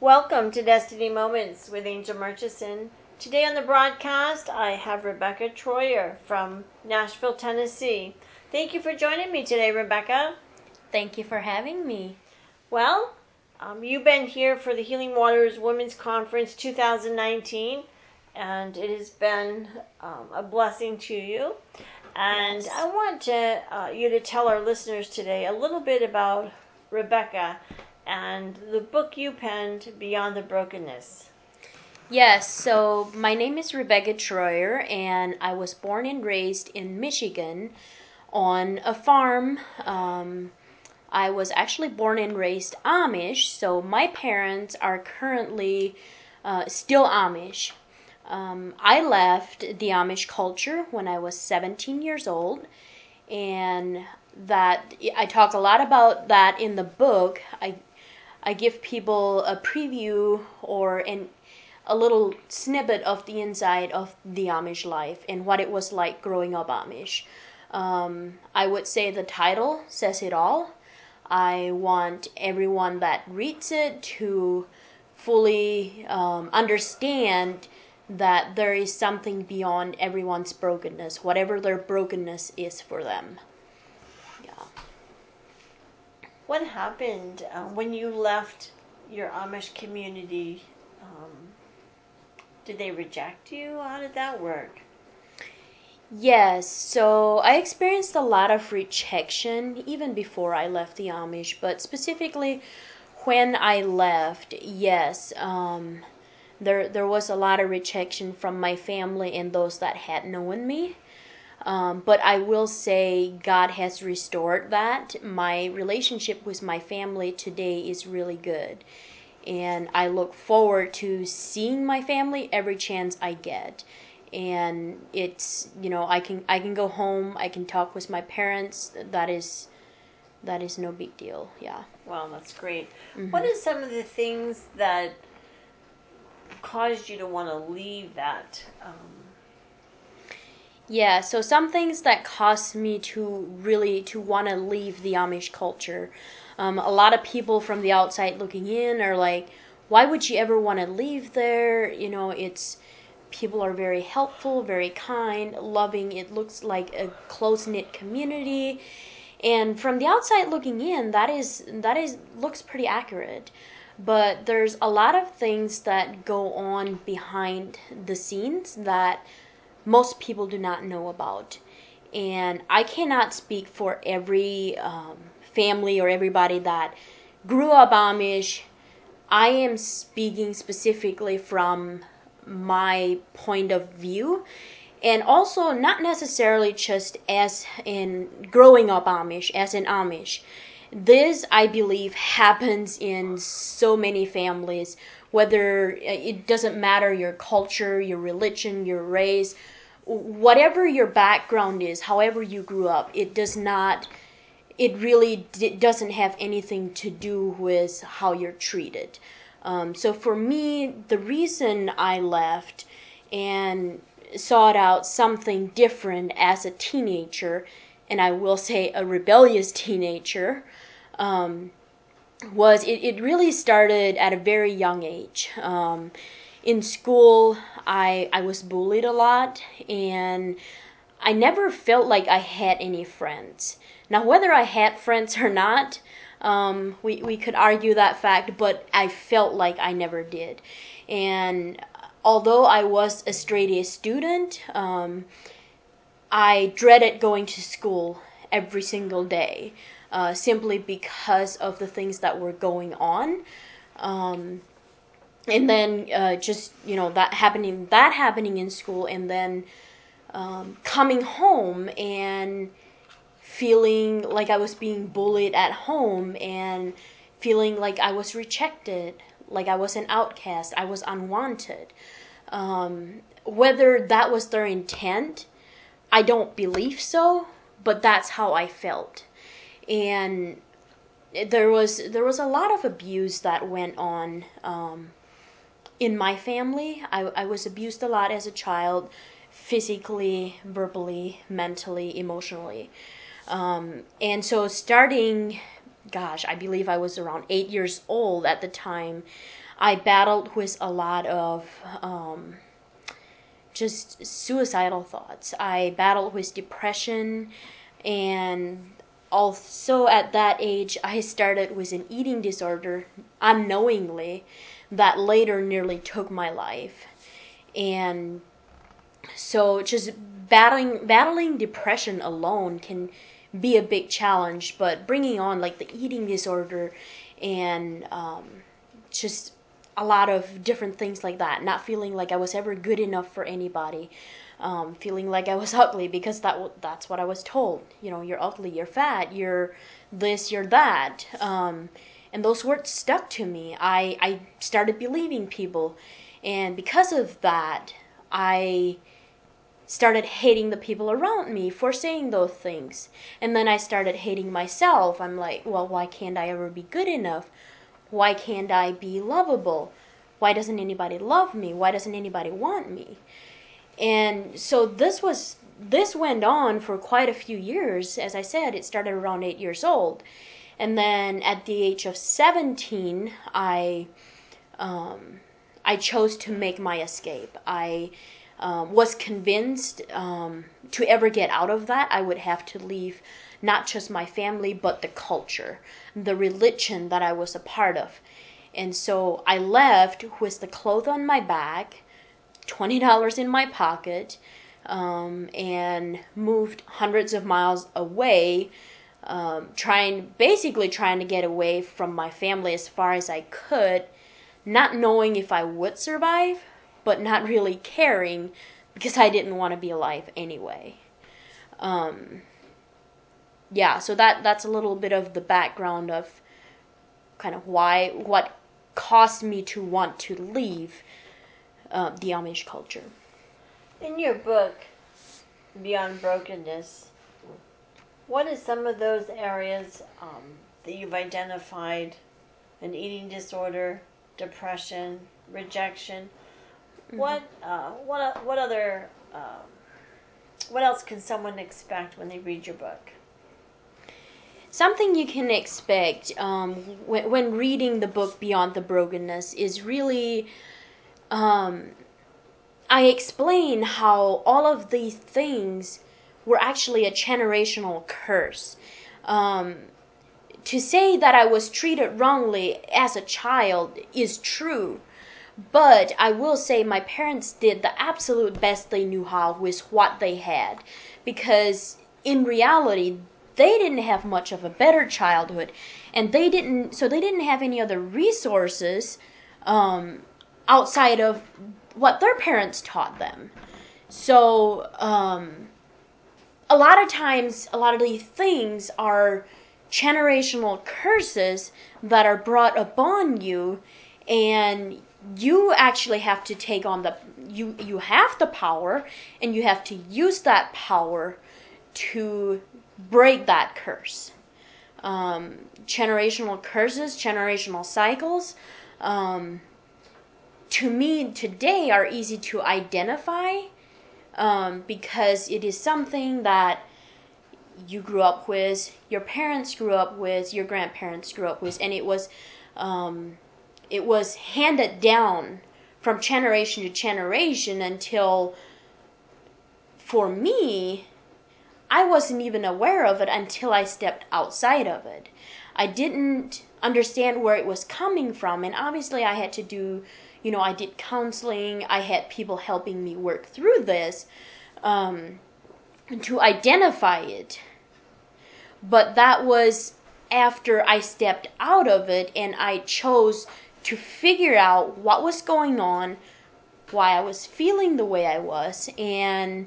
Welcome to Destiny Moments with Angel Murchison. Today on the broadcast, I have Rebecca Troyer from Nashville, Tennessee. Thank you for joining me today, Rebecca. Thank you for having me. Well, um, you've been here for the Healing Waters Women's Conference 2019, and it has been um, a blessing to you. And Yes. I want to, uh, you to tell our listeners today a little bit about Rebecca and the book you penned, Beyond the Brokenness. Yes, so my name is Rebecca Troyer, and I was born and raised in Michigan on a farm. Um, I was actually born and raised Amish, so my parents are currently uh, still Amish. Um, I left the Amish culture when I was 17 years old, and that I talk a lot about that in the book. I I give people a preview or an a little snippet of the inside of the Amish life and what it was like growing up Amish. Um, I would say the title says it all. I want everyone that reads it to fully um, understand that there is something beyond everyone's brokenness, whatever their brokenness is for them. Yeah. What happened uh, when you left your Amish community? Um, did they reject you? How did that work? Yes, so I experienced a lot of rejection even before I left the Amish, but specifically when I left, yes, um, there there was a lot of rejection from my family and those that had known me. Um, but I will say God has restored that. My relationship with my family today is really good. And I look forward to seeing my family every chance I get. And it's you know I can I can go home I can talk with my parents that is that is no big deal yeah Well, that's great. What are some of the things that caused you to want to leave that? Um, Yeah, so some things that caused me to really to want to leave the Amish culture. Um, a lot of people from the outside looking in are like, "Why would you ever want to leave there?" You know, it's people are very helpful, very kind, loving. It looks like a close knit community, and from the outside looking in, that is that is looks pretty accurate. But there's a lot of things that go on behind the scenes that most people do not know about. And I cannot speak for every um, family or everybody that grew up Amish. I am speaking specifically from my point of view. And also, not necessarily just as in growing up Amish, as in Amish. This, I believe, happens in so many families, whether uh, it doesn't matter your culture, your religion, your race, whatever your background is, however you grew up, it does not, it really d- doesn't have anything to do with how you're treated. Um, so for me, the reason I left and sought out something different as a teenager, and I will say a rebellious teenager, um, was it, it really started at a very young age. Um, in school, I, I was bullied a lot, and I never felt like I had any friends. Now, whether I had friends or not, um, we, we could argue that fact, but I felt like I never did. And although I was a straight A student, um, I dreaded going to school every single day uh, simply because of the things that were going on. Um, and then uh, just you know that happening that happening in school and then um, coming home and feeling like I was being bullied at home and feeling like I was rejected, like I was an outcast, I was unwanted. Um, whether that was their intent, I don't believe so, but that's how I felt. And there was there was a lot of abuse that went on um, in my family. I, I was abused a lot as a child, physically, verbally, mentally, emotionally. Um, and so starting gosh, I believe I was around eight years old at the time, I battled with a lot of um, just suicidal thoughts. I battled with depression, and also at that age, I started with an eating disorder unknowingly that later nearly took my life. And so just battling battling depression alone can be a big challenge, but bringing on like the eating disorder and um, just a lot of different things like that, not feeling like I was ever good enough for anybody. Um, feeling like I was ugly because that that's what I was told. You know, you're ugly, you're fat, you're this, you're that. Um, and those words stuck to me. I I started believing people, and because of that, I started hating the people around me for saying those things. And then I started hating myself. I'm like, well, why can't I ever be good enough? Why can't I be lovable? Why doesn't anybody love me? Why doesn't anybody want me? And so this was this went on for quite a few years. As I said, it started around 8 years old. And then at the age of 17, I um, I chose to make my escape. I um, was convinced um, to ever get out of that, I would have to leave not just my family, but the culture, the religion that I was a part of. And so I left with the clothes on my back, $20 in my pocket, um, and moved hundreds of miles away, um, trying, basically trying to get away from my family as far as I could, not knowing if I would survive, but not really caring because I didn't want to be alive anyway. Um, yeah, so that that's a little bit of the background of kind of why what caused me to want to leave uh, the Amish culture. In your book, Beyond Brokenness, what are some of those areas um, that you've identified an eating disorder, depression, rejection? Mm-hmm. What uh, what what other um, what else can someone expect when they read your book? Something you can expect um, when, when reading the book Beyond the Brokenness is really. Um, I explain how all of these things were actually a generational curse. Um, to say that I was treated wrongly as a child is true, but I will say my parents did the absolute best they knew how with what they had. Because in reality, they didn't have much of a better childhood. And they didn't, so they didn't have any other resources um, outside of what their parents taught them. So, um, a lot of times, a lot of these things are generational curses that are brought upon you, and you actually have to take on the you you have the power and you have to use that power to break that curse um, generational curses generational cycles um, to me today are easy to identify um, because it is something that you grew up with your parents grew up with your grandparents grew up with and it was um, it was handed down from generation to generation until for me I wasn't even aware of it until I stepped outside of it. I didn't understand where it was coming from and obviously I had to do you know I did counseling I had people helping me work through this um, to identify it. But that was after I stepped out of it and I chose to figure out what was going on, why I was feeling the way I was, and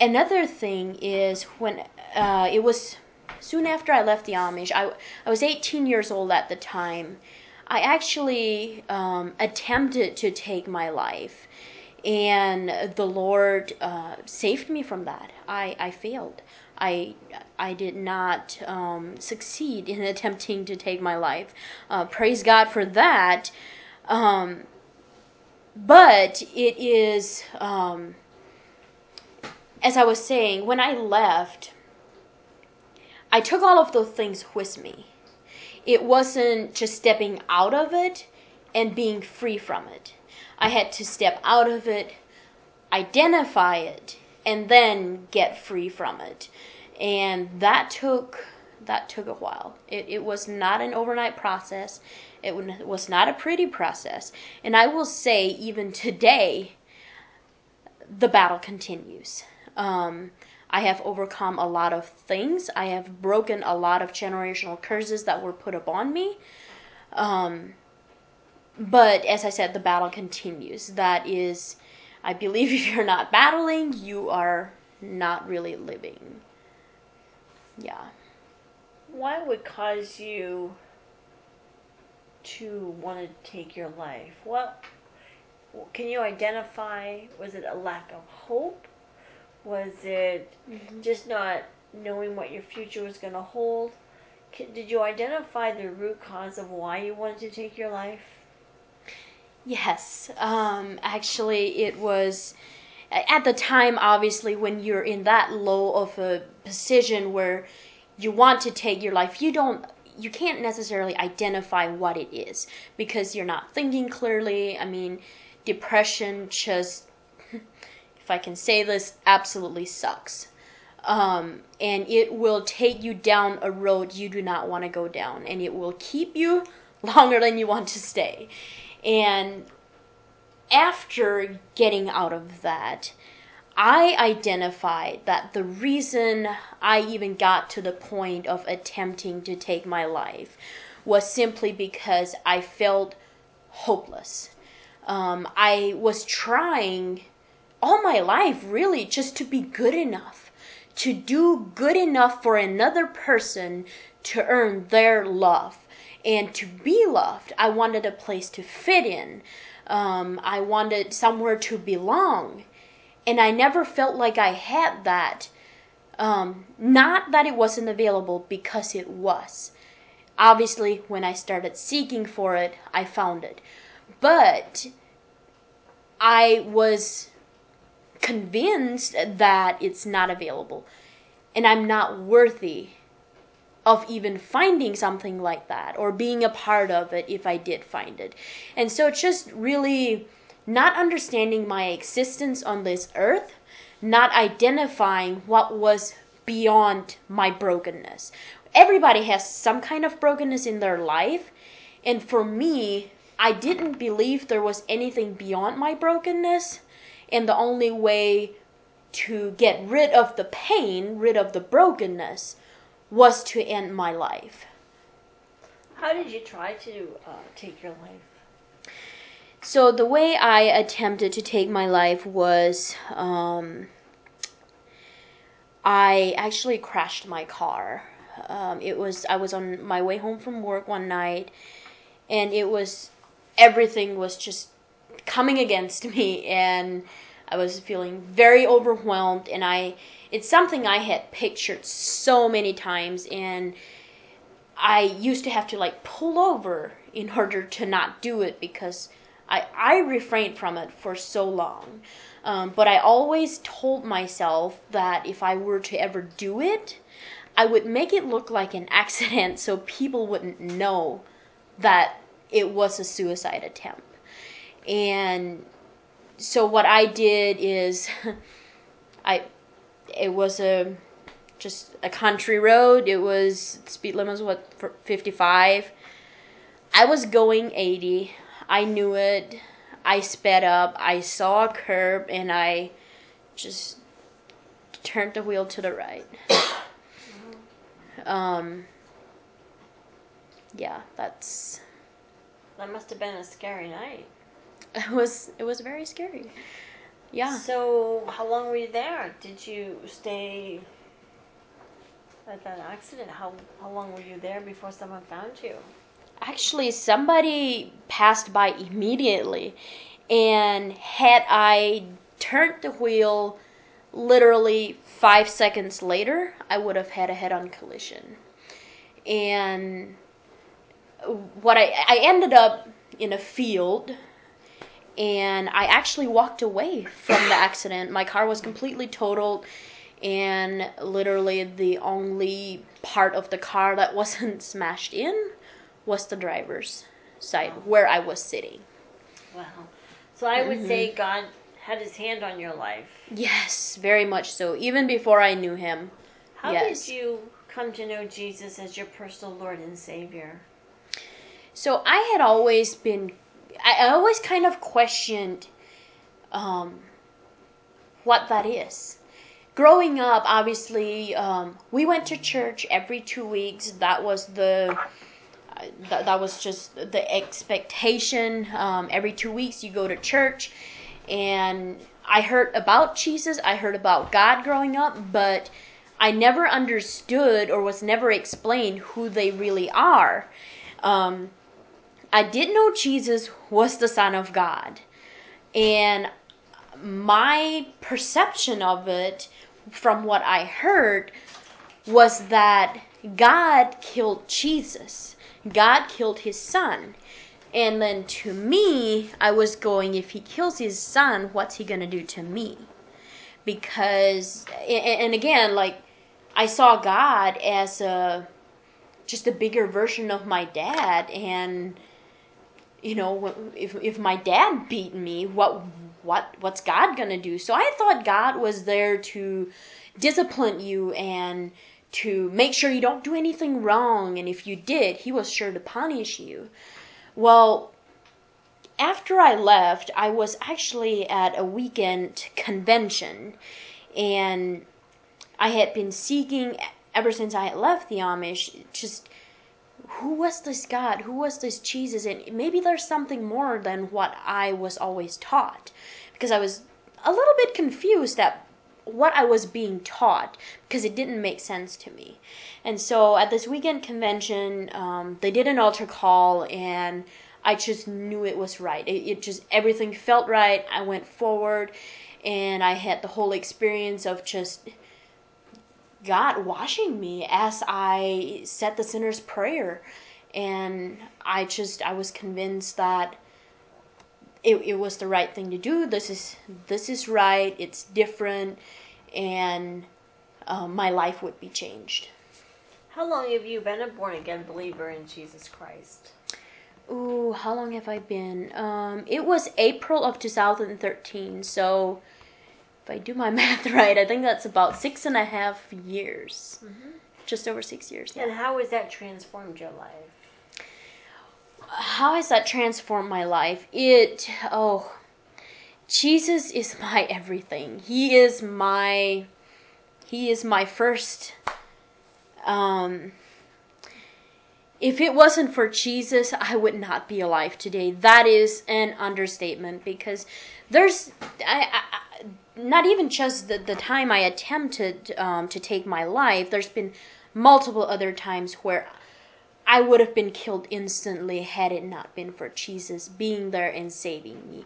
another thing is when uh, it was soon after I left the Amish, I, I was 18 years old at the time. I actually um, attempted to take my life, and the Lord uh, saved me from that. I, I failed. I I did not um, succeed in attempting to take my life. Uh, praise God for that. Um, but it is, um, as I was saying, when I left, I took all of those things with me. it wasn't just stepping out of it and being free from it. I had to step out of it, identify it, and then get free from it. And that took that took a while. It, it was not an overnight process. It was not a pretty process. And I will say, even today, the battle continues. Um, I have overcome a lot of things. I have broken a lot of generational curses that were put upon me. Um, but as I said, the battle continues. That is, I believe if you're not battling, you are not really living. Yeah. What would cause you to want to take your life? What can you identify? Was it a lack of hope? Was it mm-hmm. just not knowing what your future was going to hold? Did you identify the root cause of why you wanted to take your life? Yes. Um, actually, it was at the time, obviously, when you're in that low of a position where you want to take your life, you don't you can't necessarily identify what it is because you're not thinking clearly. I mean, depression just I can say this, absolutely sucks. Um, and it will take you down a road you do not want to go down, and it will keep you longer than you want to stay. And after getting out of that, I identified that the reason I even got to the point of attempting to take my life was simply because I felt hopeless. Um, I was trying all my life, really, just to be good enough, to do good enough for another person to earn their love and to be loved. I wanted a place to fit in. Um, I wanted somewhere to belong and I never felt like I had that. Um, not that it wasn't available, because it was. Obviously, when I started seeking for it, I found it. But I was convinced that it's not available. And I'm not worthy of even finding something like that or being a part of it if I did find it. And so it's just really not understanding my existence on this earth, not identifying what was beyond my brokenness. Everybody has some kind of brokenness in their life, and for me, I didn't believe there was anything beyond my brokenness, and the only way to get rid of the pain, rid of the brokenness, was to end my life. How did you try to uh, take your life? So the way I attempted to take my life was um, I actually crashed my car. Um, it was I was on my way home from work one night, and it was everything was just coming against me, and I was feeling very overwhelmed. And I it's something I had pictured so many times, and I used to have to like pull over in order to not do it because I, I refrained from it for so long. Um, but I always told myself that if I were to ever do it, I would make it look like an accident so people wouldn't know that it was a suicide attempt. And so what I did is I it was a just a country road. It was speed limit was what 55. I was going 80. I knew it. I sped up. I saw a curb and I just turned the wheel to the right. um, yeah, that's. That must have been a scary night. It was. It was very scary. Yeah. So, how long were you there? Did you stay at that accident? How how long were you there before someone found you? actually somebody passed by immediately and had i turned the wheel literally five seconds later i would have had a head-on collision and what i i ended up in a field and i actually walked away from the accident my car was completely totaled and literally the only part of the car that wasn't smashed in was the driver's side where I was sitting. Wow. So I would say mm-hmm. God had his hand on your life. Yes, very much so. Even before I knew him. How Yes. did you come to know Jesus as your personal Lord and Savior? So I had always been, I always kind of questioned um, what that is. Growing up, obviously, um, we went to church every two weeks. That was the uh, that, that was just the expectation. Um, every two weeks, you go to church, and I heard about Jesus. I heard about God growing up, but I never understood or was never explained who they really are. Um, I didn't know Jesus was the Son of God. And my perception of it, from what I heard, was that God killed Jesus. God killed his son. And then to me, I was going, if he kills his son, what's he going to do to me? Because, and again, like, I saw God as a just a bigger version of my dad and you know if if my dad beat me what what what's god to do? So i thought god was there to discipline you and to make sure you don't do anything wrong. And if you did he was sure to punish you. Well after i left i was actually at a weekend convention. And I had been seeking ever since I had left the Amish, just who was this God? Who was this Jesus? And maybe there's something more than what I was always taught. Because I was a little bit confused at what I was being taught because it didn't make sense to me. And so at this weekend convention, um, they did an altar call and I just knew it was right. It, it just, everything felt right. I went forward and I had the whole experience of just God washing me as I said the sinner's prayer. And I just I was convinced that it, it was the right thing to do. This is this is right. It's different, and um, my life would be changed. How long have you been a born again believer in Jesus Christ? Ooh, how long have I been? Um, it was April of 2013. So, if I do my math right, I think that's about six and a half years. Just over six years. Yeah. And how has that transformed your life? how has that transformed my life? It, oh, Jesus is my everything. He is my, he is my first, um, if it wasn't for Jesus, I would not be alive today. That is an understatement because there's, I, I- not even just the, the time I attempted um, to take my life, there's been multiple other times where I would have been killed instantly had it not been for Jesus being there and saving me.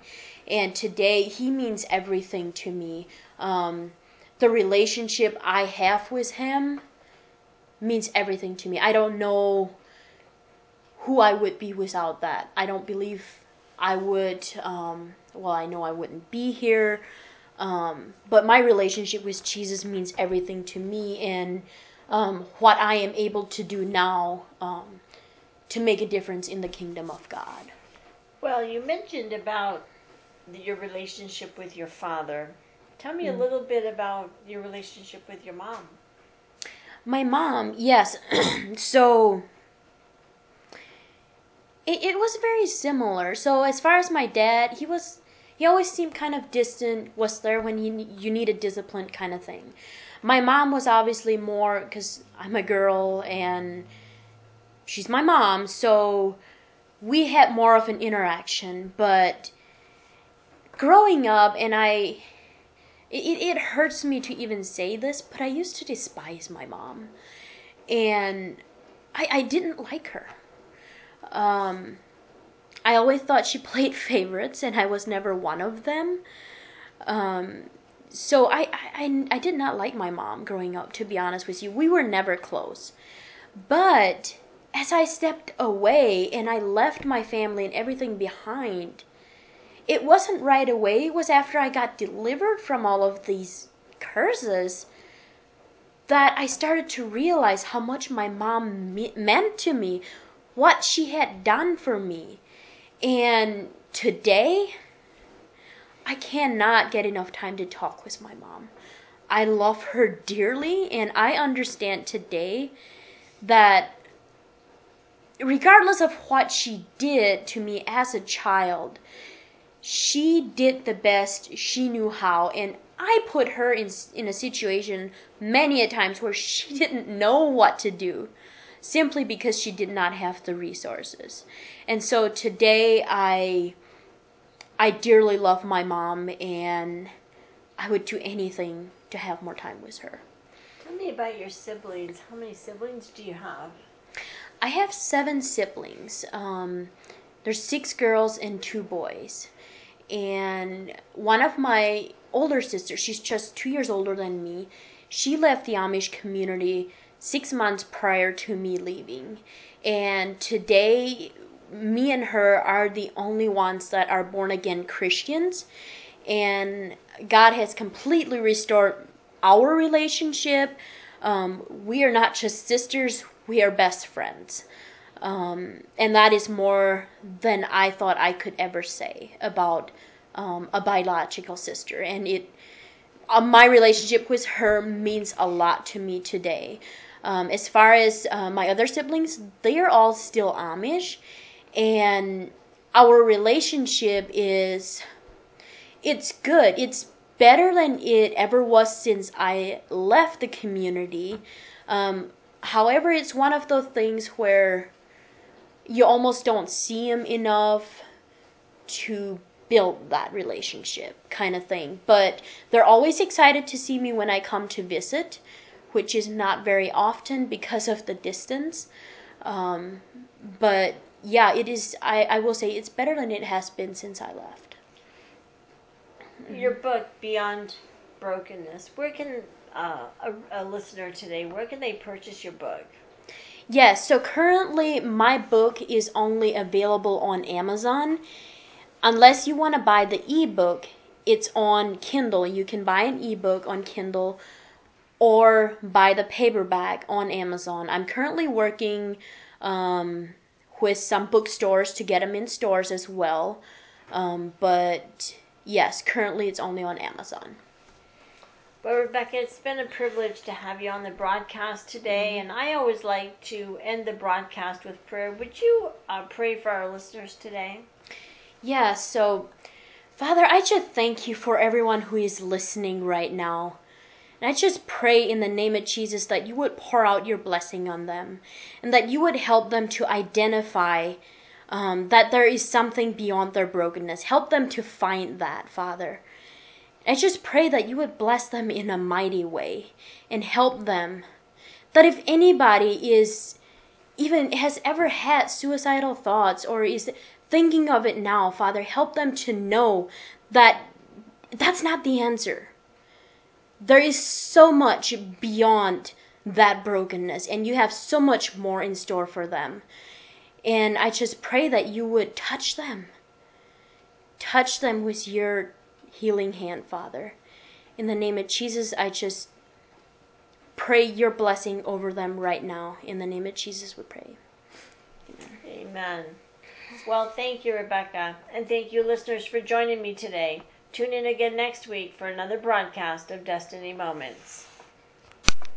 And today, He means everything to me. Um, the relationship I have with Him means everything to me. I don't know who I would be without that. I don't believe I would, um, well, I know I wouldn't be here. Um, but my relationship with Jesus means everything to me, and um, what I am able to do now um, to make a difference in the kingdom of God. Well, you mentioned about your relationship with your father. Tell me a little bit about your relationship with your mom. My mom, yes. so it, it was very similar. So as far as my dad, he was he always seemed kind of distant, was there when you you needed discipline kind of thing. My mom was obviously more cuz I'm a girl and she's my mom, so we had more of an interaction, but growing up and I it it hurts me to even say this, but I used to despise my mom. And I, I didn't like her. Um, I always thought she played favorites, and I was never one of them. Um, so I, I, I, did not like my mom growing up, to be honest with you. We were never close. But as I stepped away and I left my family and everything behind, it wasn't right away. It was after I got delivered from all of these curses that I started to realize how much my mom me- meant to me, what she had done for me. And today, I cannot get enough time to talk with my mom. I love her dearly, and I understand today that regardless of what she did to me as a child, she did the best she knew how, and I put her in in a situation many a times where she didn't know what to do simply because she did not have the resources. And so today I I dearly love my mom and I would do anything to have more time with her. Tell me about your siblings. How many siblings do you have? I have seven siblings. Um, there's six girls and two boys. And one of my older sisters, she's just two years older than me, she left the Amish community six months prior to me leaving. And today, me and her are the only ones that are born again Christians. And God has completely restored our relationship. Um, we are not just sisters, we are best friends. Um, and that is more than I thought I could ever say about um, a biological sister. And it, uh, my relationship with her means a lot to me today. Um, as far as uh, my other siblings, they are all still Amish, and our relationship is it's good. It's better than it ever was since I left the community. Um, however, it's one of those things where you almost don't see them enough to build that relationship kind of thing. But they're always excited to see me when I come to visit, which is not very often because of the distance. Um, but yeah, it is, I, I will say it's better than it has been since I left. Your book, Beyond Brokenness, where can uh, a, a listener today, where can they purchase your book? Yes, so currently my book is only available on Amazon. Unless you want to buy the ebook, it's on Kindle. You can buy an ebook on Kindle or buy the paperback on Amazon. I'm currently working um, with some bookstores to get them in stores as well. Um, but yes, currently it's only on Amazon. Well, Rebecca, it's been a privilege to have you on the broadcast today, mm-hmm. and I always like to end the broadcast with prayer. Would you uh, pray for our listeners today? Yeah, so, Father, I just thank you for everyone who is listening right now. And I just pray in the name of Jesus that you would pour out your blessing on them and that you would help them to identify um, that there is something beyond their brokenness. Help them to find that, Father. I just pray that you would bless them in a mighty way and help them. That if anybody is even has ever had suicidal thoughts or is thinking of it now, Father, help them to know that that's not the answer. There is so much beyond that brokenness, and you have so much more in store for them. And I just pray that you would touch them. Touch them with your healing hand, Father. In the name of Jesus, I just pray your blessing over them right now. In the name of Jesus, we pray. Amen. Amen. Well, thank you, Rebecca. And thank you, listeners, for joining me today. Tune in again next week for another broadcast of Destiny Moments.